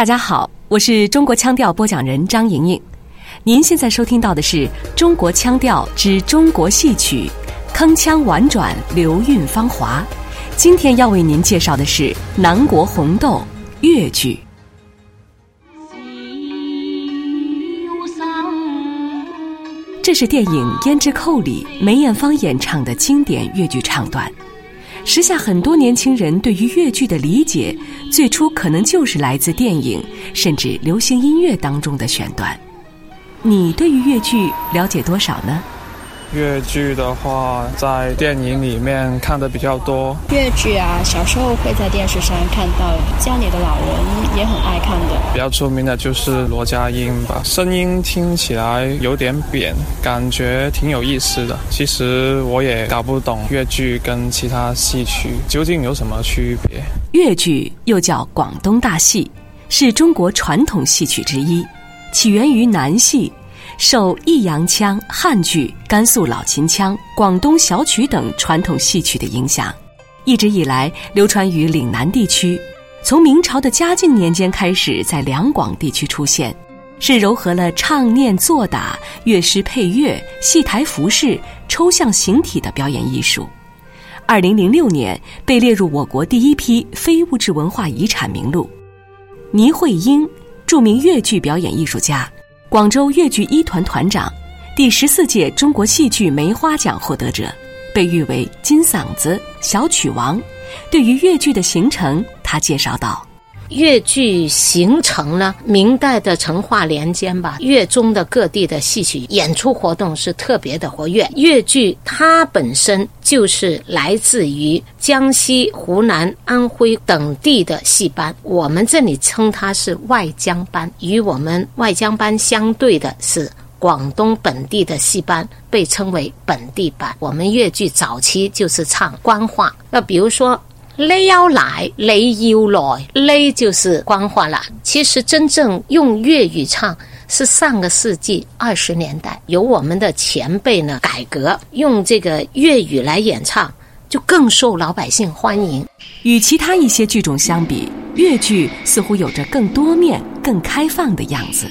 大家好，我是中国腔调播讲人张莹莹。您现在收听到的是中国腔调之中国戏曲，铿锵婉转，流韵芳华。今天要为您介绍的是《南国红豆》越剧。这是电影《胭脂扣》里梅艳芳演唱的经典越剧唱段。时下很多年轻人对于越剧的理解，最初可能就是来自电影甚至流行音乐当中的选段。你对于越剧了解多少呢？越剧的话，在电影里面看的比较多。粤剧啊，小时候会在电视上看到，家里的老人也很爱看的。比较出名的就是罗家英吧，声音听起来有点扁，感觉挺有意思的。其实我也搞不懂粤剧跟其他戏曲究竟有什么区别。粤剧又叫广东大戏，是中国传统戏曲之一，起源于南戏。受弋阳腔、汉剧、甘肃老秦腔、广东小曲等传统戏曲的影响，一直以来流传于岭南地区。从明朝的嘉靖年间开始，在两广地区出现，是糅合了唱念做打、乐师配乐、戏台服饰、抽象形体的表演艺术。二零零六年被列入我国第一批非物质文化遗产名录。倪慧英，著名越剧表演艺术家。广州越剧一团团长，第十四届中国戏剧梅花奖获得者，被誉为“金嗓子”“小曲王”。对于越剧的形成，他介绍道：“越剧形成呢，明代的成化年间吧，粤中的各地的戏曲演出活动是特别的活跃。越剧它本身就是来自于江西、湖南、安徽等地的戏班，我们这里称它是外江班。与我们外江班相对的是广东本地的戏班，被称为本地班。我们越剧早期就是唱官话，那比如说。你要来，你要来，你就是官话了。其实真正用粤语唱是上个世纪二十年代，由我们的前辈呢改革，用这个粤语来演唱，就更受老百姓欢迎。与其他一些剧种相比，粤剧似乎有着更多面、更开放的样子。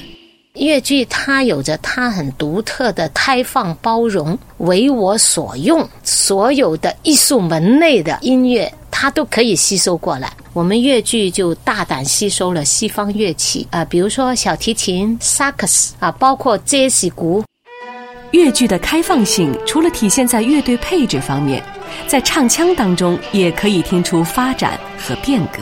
粤剧它有着它很独特的开放、包容、为我所用，所有的艺术门类的音乐。它都可以吸收过来。我们越剧就大胆吸收了西方乐器啊，比如说小提琴、萨克斯啊，包括杰西鼓。越剧的开放性除了体现在乐队配置方面，在唱腔当中也可以听出发展和变革。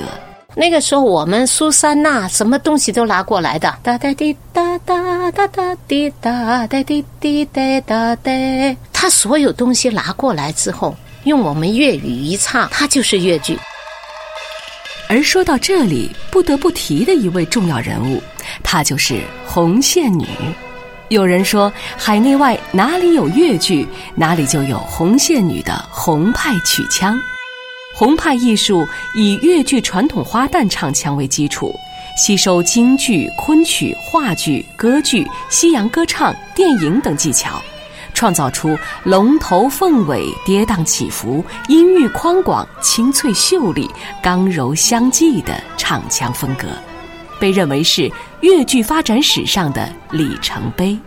那个时候，我们苏珊娜什么东西都拿过来的，哒哒滴哒哒哒哒滴哒哒滴滴哒哒哒，他所有东西拿过来之后。用我们粤语一唱，它就是越剧。而说到这里，不得不提的一位重要人物，她就是红线女。有人说，海内外哪里有越剧，哪里就有红线女的红派曲腔。红派艺术以粤剧传统花旦唱腔为基础，吸收京剧、昆曲、话剧、歌剧、西洋歌唱、电影等技巧。创造出龙头凤尾、跌宕起伏、音域宽广、清脆秀丽、刚柔相济的唱腔风格，被认为是越剧发展史上的里程碑。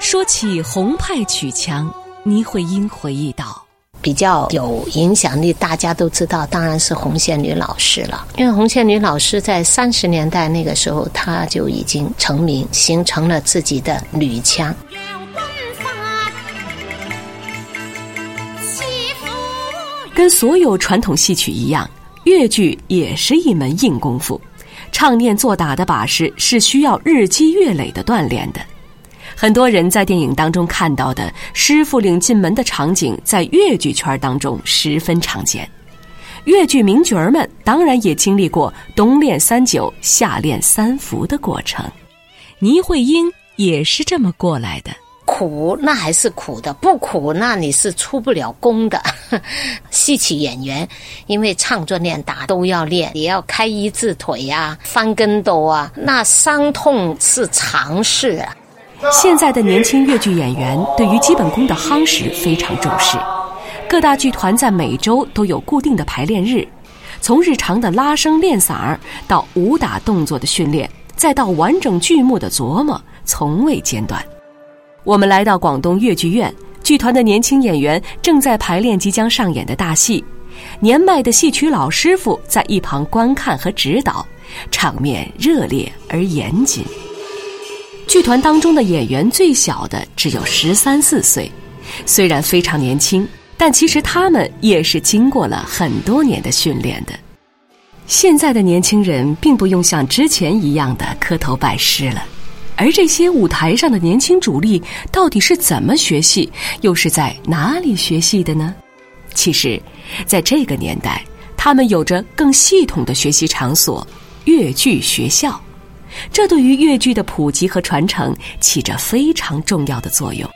说起红派曲腔，倪慧英回忆道：“比较有影响力，大家都知道，当然是红线女老师了。因为红线女老师在三十年代那个时候，她就已经成名，形成了自己的女腔。”跟所有传统戏曲一样，越剧也是一门硬功夫，唱念做打的把式是需要日积月累的锻炼的。很多人在电影当中看到的师傅领进门的场景，在越剧圈当中十分常见。越剧名角儿们当然也经历过冬练三九、夏练三伏的过程。倪慧英也是这么过来的。苦那还是苦的，不苦那你是出不了功的。戏曲演员因为唱作练打都要练，也要开一字腿呀、翻跟斗啊，那伤痛是常事啊。现在的年轻越剧演员对于基本功的夯实非常重视，各大剧团在每周都有固定的排练日，从日常的拉声练嗓儿到武打动作的训练，再到完整剧目的琢磨，从未间断。我们来到广东粤剧院，剧团的年轻演员正在排练即将上演的大戏，年迈的戏曲老师傅在一旁观看和指导，场面热烈而严谨。剧团当中的演员最小的只有十三四岁，虽然非常年轻。但其实他们也是经过了很多年的训练的。现在的年轻人并不用像之前一样的磕头拜师了，而这些舞台上的年轻主力到底是怎么学戏，又是在哪里学戏的呢？其实，在这个年代，他们有着更系统的学习场所——越剧学校，这对于越剧的普及和传承起着非常重要的作用。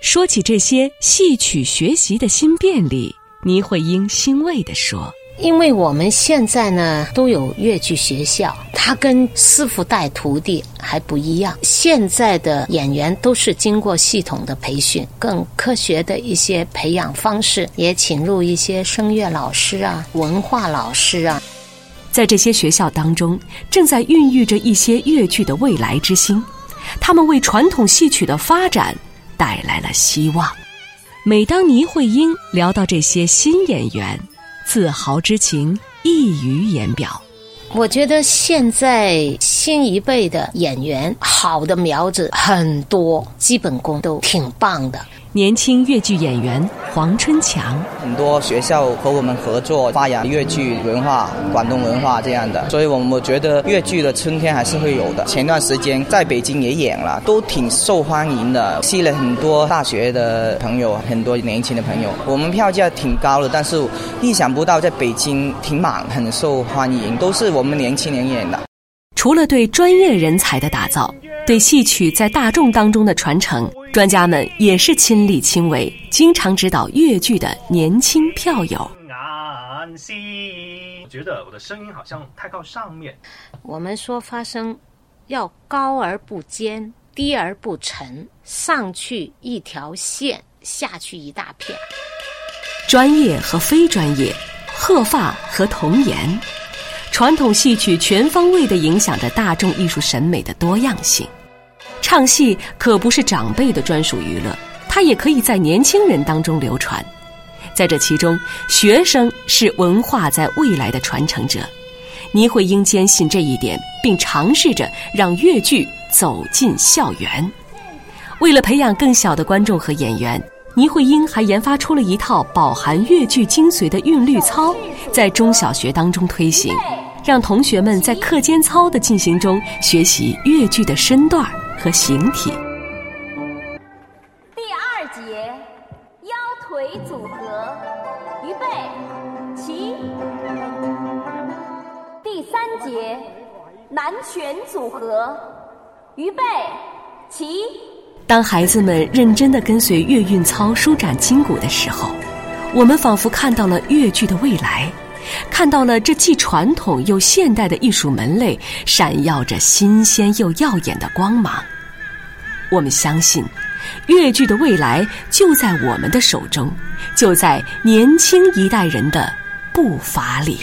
说起这些戏曲学习的新便利，倪慧英欣慰地说：“因为我们现在呢都有越剧学校，它跟师傅带徒弟还不一样。现在的演员都是经过系统的培训，更科学的一些培养方式，也请入一些声乐老师啊、文化老师啊。在这些学校当中，正在孕育着一些越剧的未来之星，他们为传统戏曲的发展。”带来了希望。每当倪慧英聊到这些新演员，自豪之情溢于言表。我觉得现在新一辈的演员，好的苗子很多，基本功都挺棒的。年轻越剧演员黄春强，很多学校和我们合作发扬越剧文化、广东文化这样的，所以我们觉得越剧的春天还是会有的。前段时间在北京也演了，都挺受欢迎的，吸了很多大学的朋友，很多年轻的朋友。我们票价挺高的，但是意想不到在北京挺满，很受欢迎，都是我们年轻人演的。除了对专业人才的打造，对戏曲在大众当中的传承，专家们也是亲力亲为，经常指导越剧的年轻票友。我觉得我的声音好像太靠上面。我们说发声要高而不尖，低而不沉，上去一条线，下去一大片。专业和非专业，鹤发和童颜。传统戏曲全方位地影响着大众艺术审美的多样性。唱戏可不是长辈的专属娱乐，它也可以在年轻人当中流传。在这其中，学生是文化在未来的传承者。倪慧英坚信这一点，并尝试着让越剧走进校园。为了培养更小的观众和演员，倪慧英还研发出了一套饱含越剧精髓的韵律操，在中小学当中推行。让同学们在课间操的进行中学习越剧的身段和形体。第二节，腰腿组合，预备，起。第三节，南拳组合，预备，起。当孩子们认真的跟随越韵操舒展筋骨的时候，我们仿佛看到了越剧的未来。看到了这既传统又现代的艺术门类，闪耀着新鲜又耀眼的光芒。我们相信，越剧的未来就在我们的手中，就在年轻一代人的步伐里。